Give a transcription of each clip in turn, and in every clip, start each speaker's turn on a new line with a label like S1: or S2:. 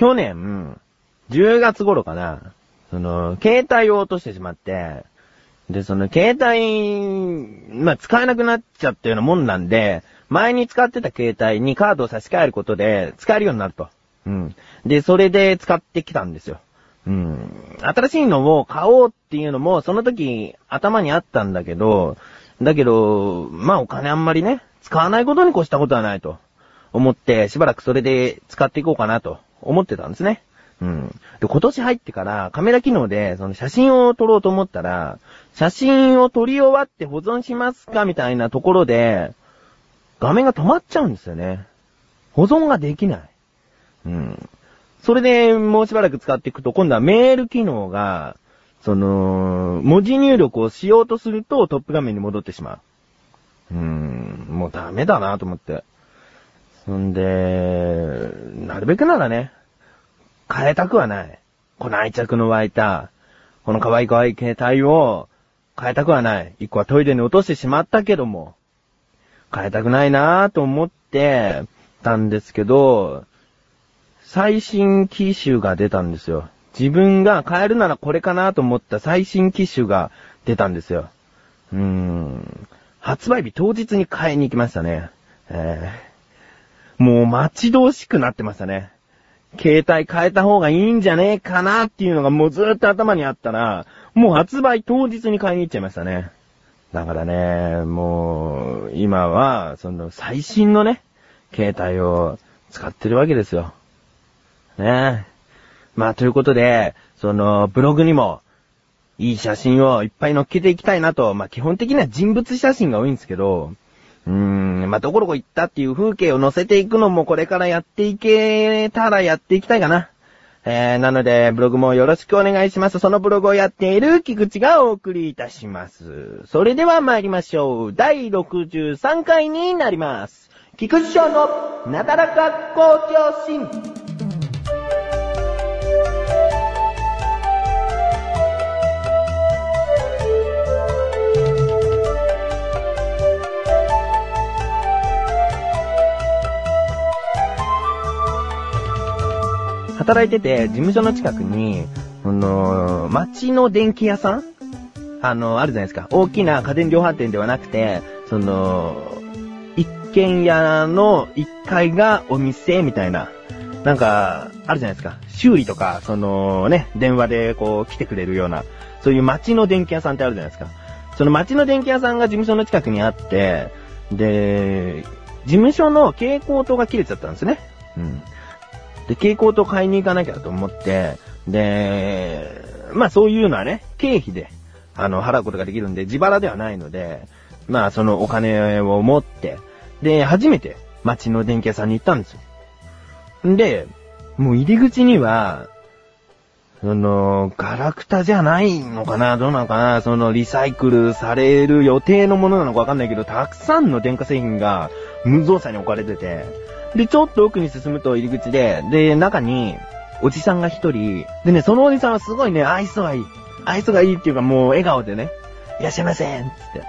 S1: 去年、10月頃かな、その、携帯を落としてしまって、で、その、携帯、まあ、使えなくなっちゃったようなもんなんで、前に使ってた携帯にカードを差し替えることで、使えるようになると。うん。で、それで使ってきたんですよ。うん。新しいのを買おうっていうのも、その時、頭にあったんだけど、だけど、まあお金あんまりね、使わないことに越したことはないと思って、しばらくそれで使っていこうかなと思ってたんですね。うん。で、今年入ってからカメラ機能でその写真を撮ろうと思ったら、写真を撮り終わって保存しますかみたいなところで、画面が止まっちゃうんですよね。保存ができない。うん。それでもうしばらく使っていくと、今度はメール機能が、その、文字入力をしようとするとトップ画面に戻ってしまう。うーん、もうダメだなと思って。そんで、なるべくならね、変えたくはない。この愛着の湧いた、この可愛い可愛い携帯を変えたくはない。一個はトイレに落としてしまったけども、変えたくないなぁと思ってたんですけど、最新機種が出たんですよ。自分が変えるならこれかなと思った最新機種が出たんですよ。うーん。発売日当日に買いに行きましたね。えー、もう待ち遠しくなってましたね。携帯変えた方がいいんじゃねえかなっていうのがもうずーっと頭にあったら、もう発売当日に買いに行っちゃいましたね。だからね、もう、今は、その最新のね、携帯を使ってるわけですよ。ねえまあ、ということで、その、ブログにも、いい写真をいっぱい載っけていきたいなと、まあ、基本的には人物写真が多いんですけど、うーん、まあ、どこどこ行ったっていう風景を載せていくのもこれからやっていけたらやっていきたいかな。えー、なので、ブログもよろしくお願いします。そのブログをやっている菊池がお送りいたします。それでは参りましょう。第63回になります。菊池賞のなだらか公共心。働いてて、事務所の近くに、あのー、町の電気屋さん？あの、あるじゃないですか。大きな家電量販店ではなくて、その、一軒家の一階がお店みたいな。なんか、あるじゃないですか。修理とか、そのね、電話でこう来てくれるような、そういう町の電気屋さんってあるじゃないですか。その町の電気屋さんが事務所の近くにあって、で、事務所の蛍光灯が切れちゃったんですね。うん。で、蛍光灯買いに行かなきゃと思って、で、まあそういうのはね、経費で、あの、払うことができるんで、自腹ではないので、まあそのお金を持って、で、初めて街の電気屋さんに行ったんですよ。んで、もう入り口には、その、ガラクタじゃないのかなどうなのかなその、リサイクルされる予定のものなのかわかんないけど、たくさんの電化製品が無造作に置かれてて、で、ちょっと奥に進むと入り口で、で、中に、おじさんが一人、でね、そのおじさんはすごいね、愛想がいい。愛想がいいっていうかもう笑顔でね、いらっしゃいませんつって。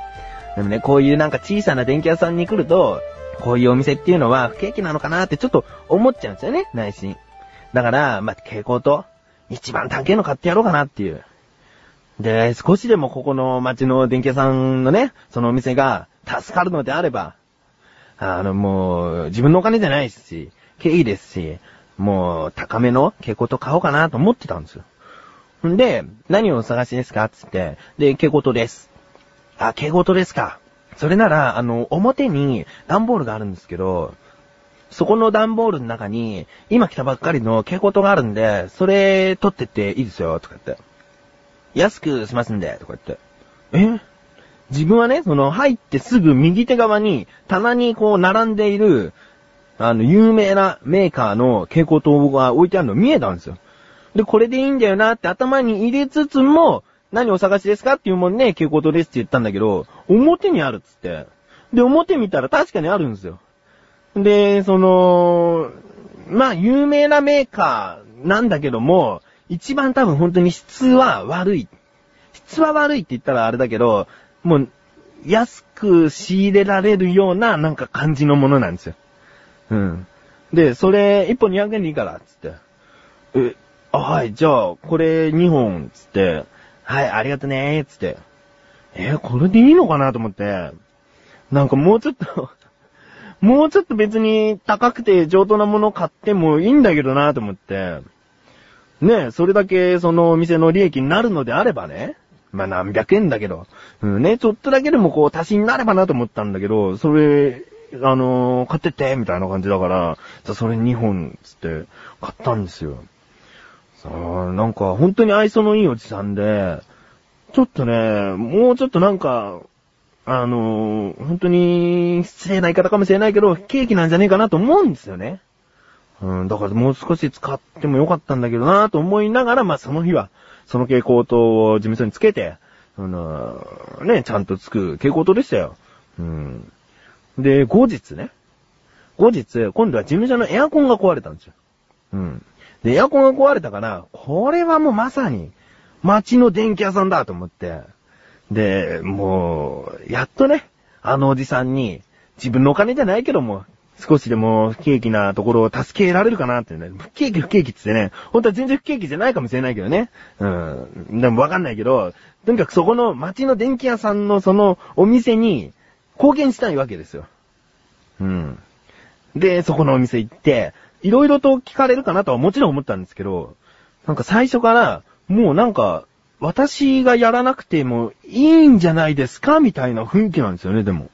S1: でもね、こういうなんか小さな電気屋さんに来ると、こういうお店っていうのは不景気なのかなってちょっと思っちゃうんですよね、内心。だから、まあ、蛍光と、一番高いの買ってやろうかなっていう。で、少しでもここの街の電気屋さんのね、そのお店が助かるのであれば、あの、もう、自分のお金じゃないですし、経費ですし、もう、高めの蛍光灯買おうかなと思ってたんですよ。んで、何をお探しですかつって、で、蛍光灯です。あ、蛍光灯ですか。それなら、あの、表に段ボールがあるんですけど、そこの段ボールの中に、今来たばっかりの蛍光灯があるんで、それ取ってっていいですよ、とか言って。安くしますんで、とか言って。え？自分はね、その入ってすぐ右手側に棚にこう並んでいる、あの、有名なメーカーの蛍光灯が置いてあるの見えたんですよ。で、これでいいんだよなって頭に入れつつも、何お探しですかっていうもんね、蛍光灯ですって言ったんだけど、表にあるっつって。で、表見たら確かにあるんですよ。で、その、まあ、有名なメーカーなんだけども、一番多分本当に質は悪い。質は悪いって言ったらあれだけど、もう、安く仕入れられるようななんか感じのものなんですよ。うん。で、それ、一本200円でいいから、つって。え、あ、はい、じゃあ、これ2本、つって、はい、ありがとねつって。え、これでいいのかなと思って。なんかもうちょっと、もうちょっと別に高くて上等なもの買ってもいいんだけどなと思って。ねそれだけそのお店の利益になるのであればね。まあ何百円だけど。うんね、ちょっとだけでもこう足しになればなと思ったんだけど、それ、あのー買ってって、みたいな感じだから、じゃそれ2本、つって、買ったんですよ。さあ、なんか本当に愛想のいいおじさんで、ちょっとね、もうちょっとなんか、あのー本当に失礼な言い方かもしれないけど、ケーキなんじゃねえかなと思うんですよね。うん、だからもう少し使ってもよかったんだけどなと思いながら、まあその日は、その蛍光灯を事務所につけて、あのーね、ちゃんとつく蛍光灯でしたよ。うん。で、後日ね。後日、今度は事務所のエアコンが壊れたんですよ。うん。で、エアコンが壊れたから、これはもうまさに、街の電気屋さんだと思って。で、もう、やっとね、あのおじさんに、自分のお金じゃないけども、少しでも不景気なところを助けられるかなってね。不景気不景気ってね、本当は全然不景気じゃないかもしれないけどね。うん。でもわかんないけど、とにかくそこの街の電気屋さんのそのお店に貢献したいわけですよ。うん。で、そこのお店行って、いろいろと聞かれるかなとはもちろん思ったんですけど、なんか最初から、もうなんか、私がやらなくてもいいんじゃないですかみたいな雰囲気なんですよね、でも。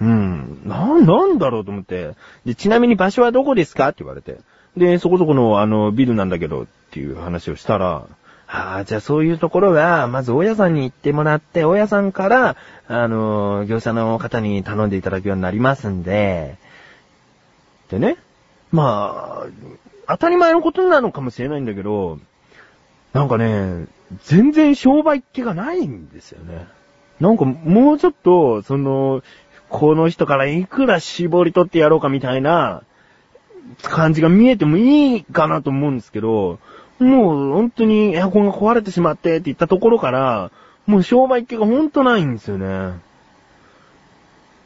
S1: うん。な、なんだろうと思って。で、ちなみに場所はどこですかって言われて。で、そこそこの、あの、ビルなんだけど、っていう話をしたら、ああ、じゃあそういうところは、まず大家さんに行ってもらって、大家さんから、あの、業者の方に頼んでいただくようになりますんで、でね、まあ、当たり前のことなのかもしれないんだけど、なんかね、全然商売っ気がないんですよね。なんかもうちょっと、その、この人からいくら絞り取ってやろうかみたいな感じが見えてもいいかなと思うんですけど、もう本当にエアコンが壊れてしまってって言ったところから、もう商売っ気が本当ないんですよね。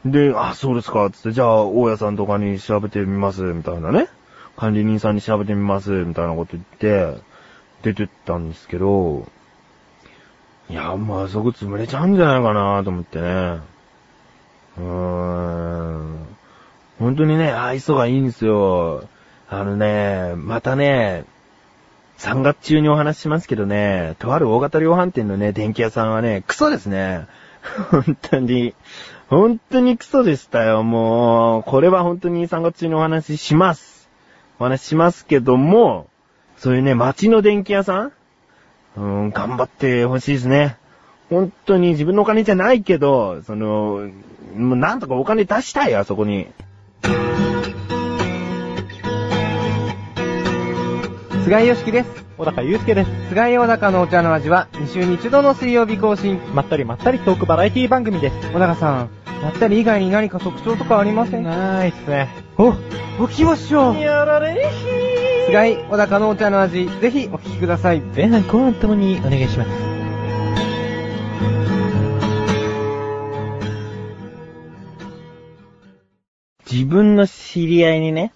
S1: で、あ、そうですか、つって、じゃあ、大家さんとかに調べてみます、みたいなね。管理人さんに調べてみます、みたいなこと言って、出てったんですけど、いや、まあそこ潰れちゃうんじゃないかなと思ってね。うーん。本当にね、愛想がいいんですよ。あのね、またね、3月中にお話ししますけどね、とある大型量販店のね、電気屋さんはね、クソですね。本当に。本当にクソでしたよ、もう。これは本当に3月中にお話しします。お話ししますけども、そういうね、街の電気屋さん？うん、頑張ってほしいですね。本当に自分のお金じゃないけど、その、もうなんとかお金出したいよ、あそこに。
S2: 菅井よしきです。
S3: 小高祐介です。
S2: 菅井小高のお茶の味は2週に1度の水曜日更新。
S3: まったりまったりトークバラエティ番組です。
S2: 小高さん、まったり以外に何か特徴とかありません？
S3: ないっすね。
S2: お、お聞きましょう。
S3: やられ
S2: 菅井小高のお茶の味、ぜひお聞きください。
S3: 前半後半ともにお願いします。
S1: 自分の知り合いにね、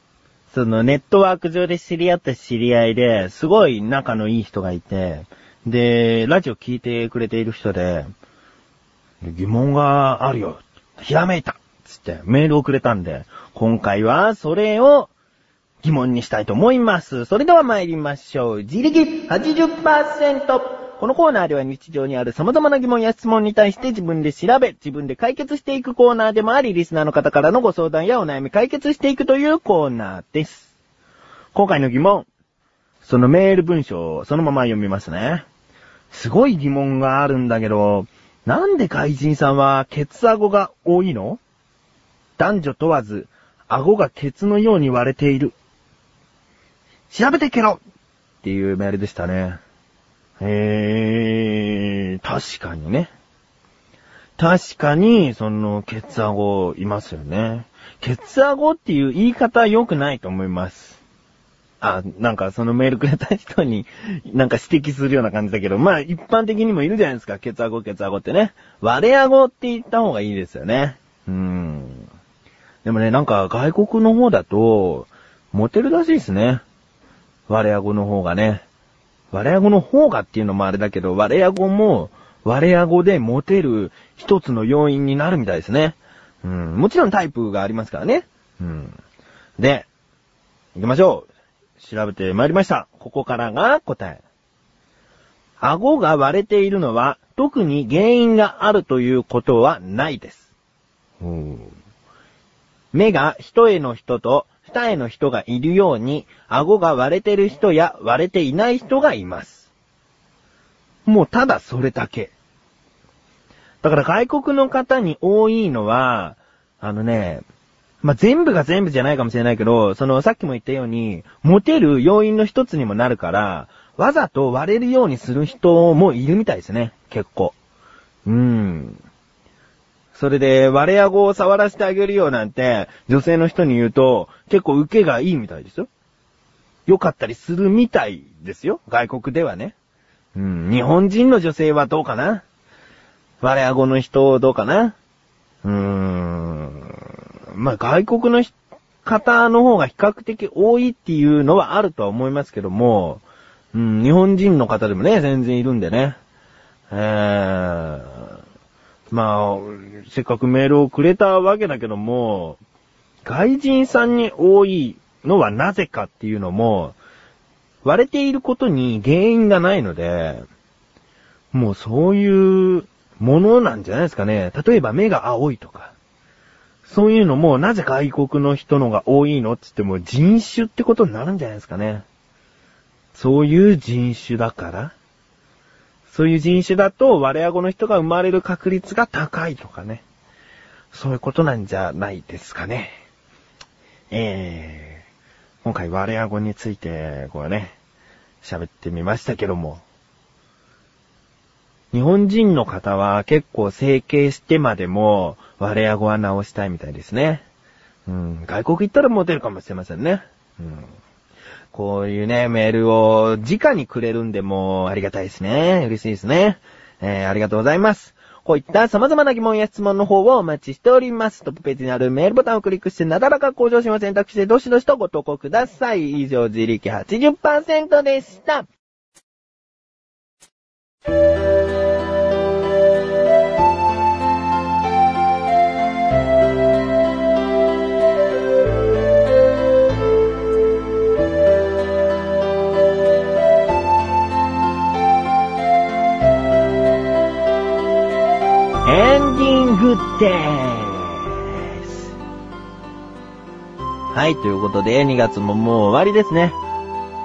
S1: そのネットワーク上で知り合った知り合いで、すごい仲のいい人がいて、で、ラジオ聞いてくれている人で、疑問があるよ。ひらめいたつってメールをくれたんで、今回はそれを疑問にしたいと思います。それでは参りましょう。自力80%。このコーナーでは日常にある様々な疑問や質問に対して自分で調べ、自分で解決していくコーナーでもあり、リスナーの方からのご相談やお悩み解決していくというコーナーです。今回の疑問。そのメール文章をそのまま読みますね。すごい疑問があるんだけど、なんで怪人さんはケツ顎が多いの？男女問わず、顎がケツのように割れている。調べてけろっていうメールでしたね。えー、確かにね。確かに、その、ケツ顎いますよね。ケツ顎っていう言い方は良くないと思います。あ、なんかそのメールくれた人に、なんか指摘するような感じだけど、まあ一般的にもいるじゃないですか、ケツ顎、ケツ顎ってね。割れ顎って言った方がいいですよね。うん。でもね、なんか外国の方だと、モテるらしいですね。我アゴの方がね。我アゴの方がっていうのもあれだけど、我アゴも、我アゴでモテる一つの要因になるみたいですね。うん。もちろんタイプがありますからね。うん。で、行きましょう。調べてまいりました。ここからが答え。顎が割れているのは特に原因があるということはないです。目が一重の人と二重の人がいるように、顎が割れてる人や割れていない人がいます。もうただそれだけ。だから外国の方に多いのは、あのね、まあ、全部が全部じゃないかもしれないけど、そのさっきも言ったように、モテる要因の一つにもなるから、わざと割れるようにする人もいるみたいですね、結構。うーん。それで、割れ顎を触らせてあげるよなんて、女性の人に言うと、結構受けがいいみたいですよ。良かったりするみたいですよ、外国ではね。うん、日本人の女性はどうかな割れ顎の人どうかなうーん。まあ、外国の方の方が比較的多いっていうのはあるとは思いますけども、うん、日本人の方でもね、全然いるんでね。えー、まあ、せっかくメールをくれたわけだけども、外人さんに多いのはなぜかっていうのも、割れていることに原因がないので、もうそういうものなんじゃないですかね。例えば目が青いとか。そういうのもなぜ外国の人のが多いのって言っても人種ってことになるんじゃないですかね。そういう人種だからそういう人種だと割れ顎の人が生まれる確率が高いとかね。そういうことなんじゃないですかね。えー、今回割れ顎について、こうね、喋ってみましたけども。日本人の方は結構整形してまでも割れ顎は直したいみたいですね。うん、外国行ったらモテるかもしれませんね。うんこういうね、メールを直にくれるんでもありがたいですね。嬉しいですね。えー、ありがとうございます。こういった様々な疑問や質問の方をお待ちしております。トップページにあるメールボタンをクリックして、なだらか向上心を選択して、どしどしとご投稿ください。以上、自力80%でした。です。はい、ということで、2月ももう終わりですね。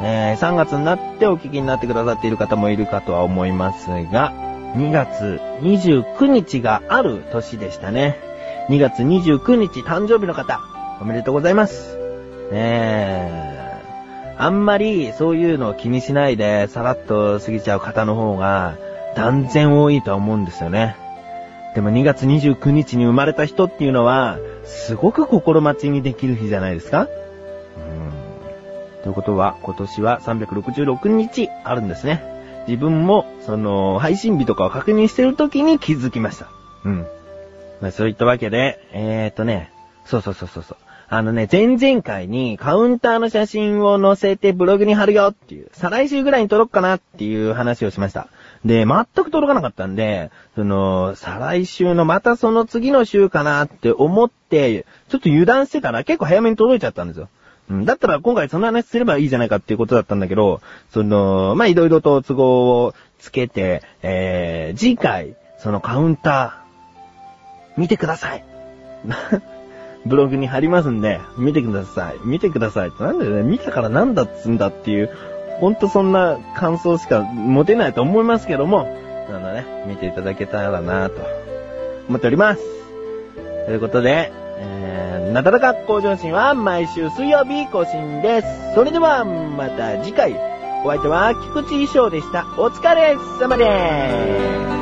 S1: えー、3月になってお聞きになってくださっている方もいるかとは思いますが、2月29日がある年でしたね。2月29日誕生日の方、おめでとうございます。えー、あんまりそういうのを気にしないでさらっと過ぎちゃう方の方が断然多いとは思うんですよね。でも2月29日に生まれた人っていうのは、すごく心待ちにできる日じゃないですか？うん。ということは、今年は366日あるんですね。自分も、その、配信日とかを確認してる時に気づきました。うん。まあ、そういったわけで、えーとね、そうそうそうそうそう。あのね、前々回にカウンターの写真を載せてブログに貼るよっていう、再来週ぐらいに届くかなっていう話をしました。で、全く届かなかったんで、その、再来週のまたその次の週かなって思って、ちょっと油断してたら結構早めに届いちゃったんですよ。うん、だったら今回その話すればいいじゃないかっていうことだったんだけど、その、まあ、いろいろと都合をつけて、えー、次回、そのカウンター、見てください。ブログに貼りますんで、見てください。見てくださいって。なんだよね、見たからなんだっつんだっていう、ほんとそんな感想しか持てないと思いますけども、なのでね、見ていただけたらなと思っております。ということで、えー、なだらか向上心は毎週水曜日更新です。それでは、また次回。お相手は菊池衣装でした。お疲れ様で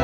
S1: す。